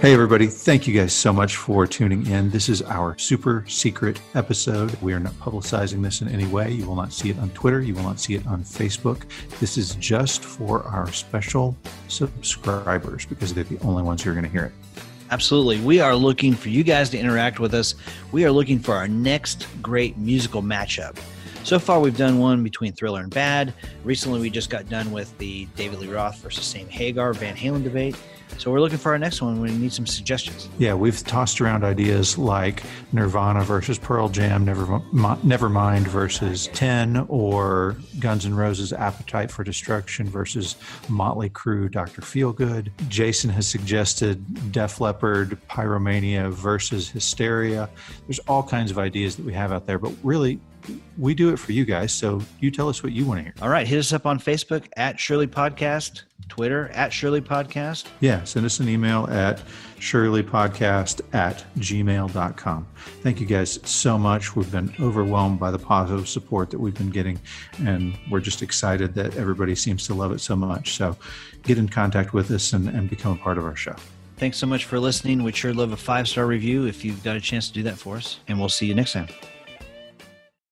Hey, everybody. Thank you guys so much for tuning in. This is our super secret episode. We are not publicizing this in any way. You will not see it on Twitter. You will not see it on Facebook. This is just for our special subscribers because they're the only ones who are going to hear it. Absolutely. We are looking for you guys to interact with us. We are looking for our next great musical matchup. So far, we've done one between Thriller and Bad. Recently, we just got done with the David Lee Roth versus Sam Hagar Van Halen debate. So we're looking for our next one. We need some suggestions. Yeah, we've tossed around ideas like Nirvana versus Pearl Jam, Never, Nevermind versus Ten, or Guns N' Roses Appetite for Destruction versus Motley Crue Dr. Feelgood. Jason has suggested Def Leppard Pyromania versus Hysteria. There's all kinds of ideas that we have out there, but really, we do it for you guys. So you tell us what you want to hear. All right. Hit us up on Facebook at Shirley Podcast, Twitter at Shirley Podcast. Yeah. Send us an email at shirleypodcast at gmail.com. Thank you guys so much. We've been overwhelmed by the positive support that we've been getting, and we're just excited that everybody seems to love it so much. So get in contact with us and, and become a part of our show. Thanks so much for listening. We'd sure love a five star review if you've got a chance to do that for us. And we'll see you next time.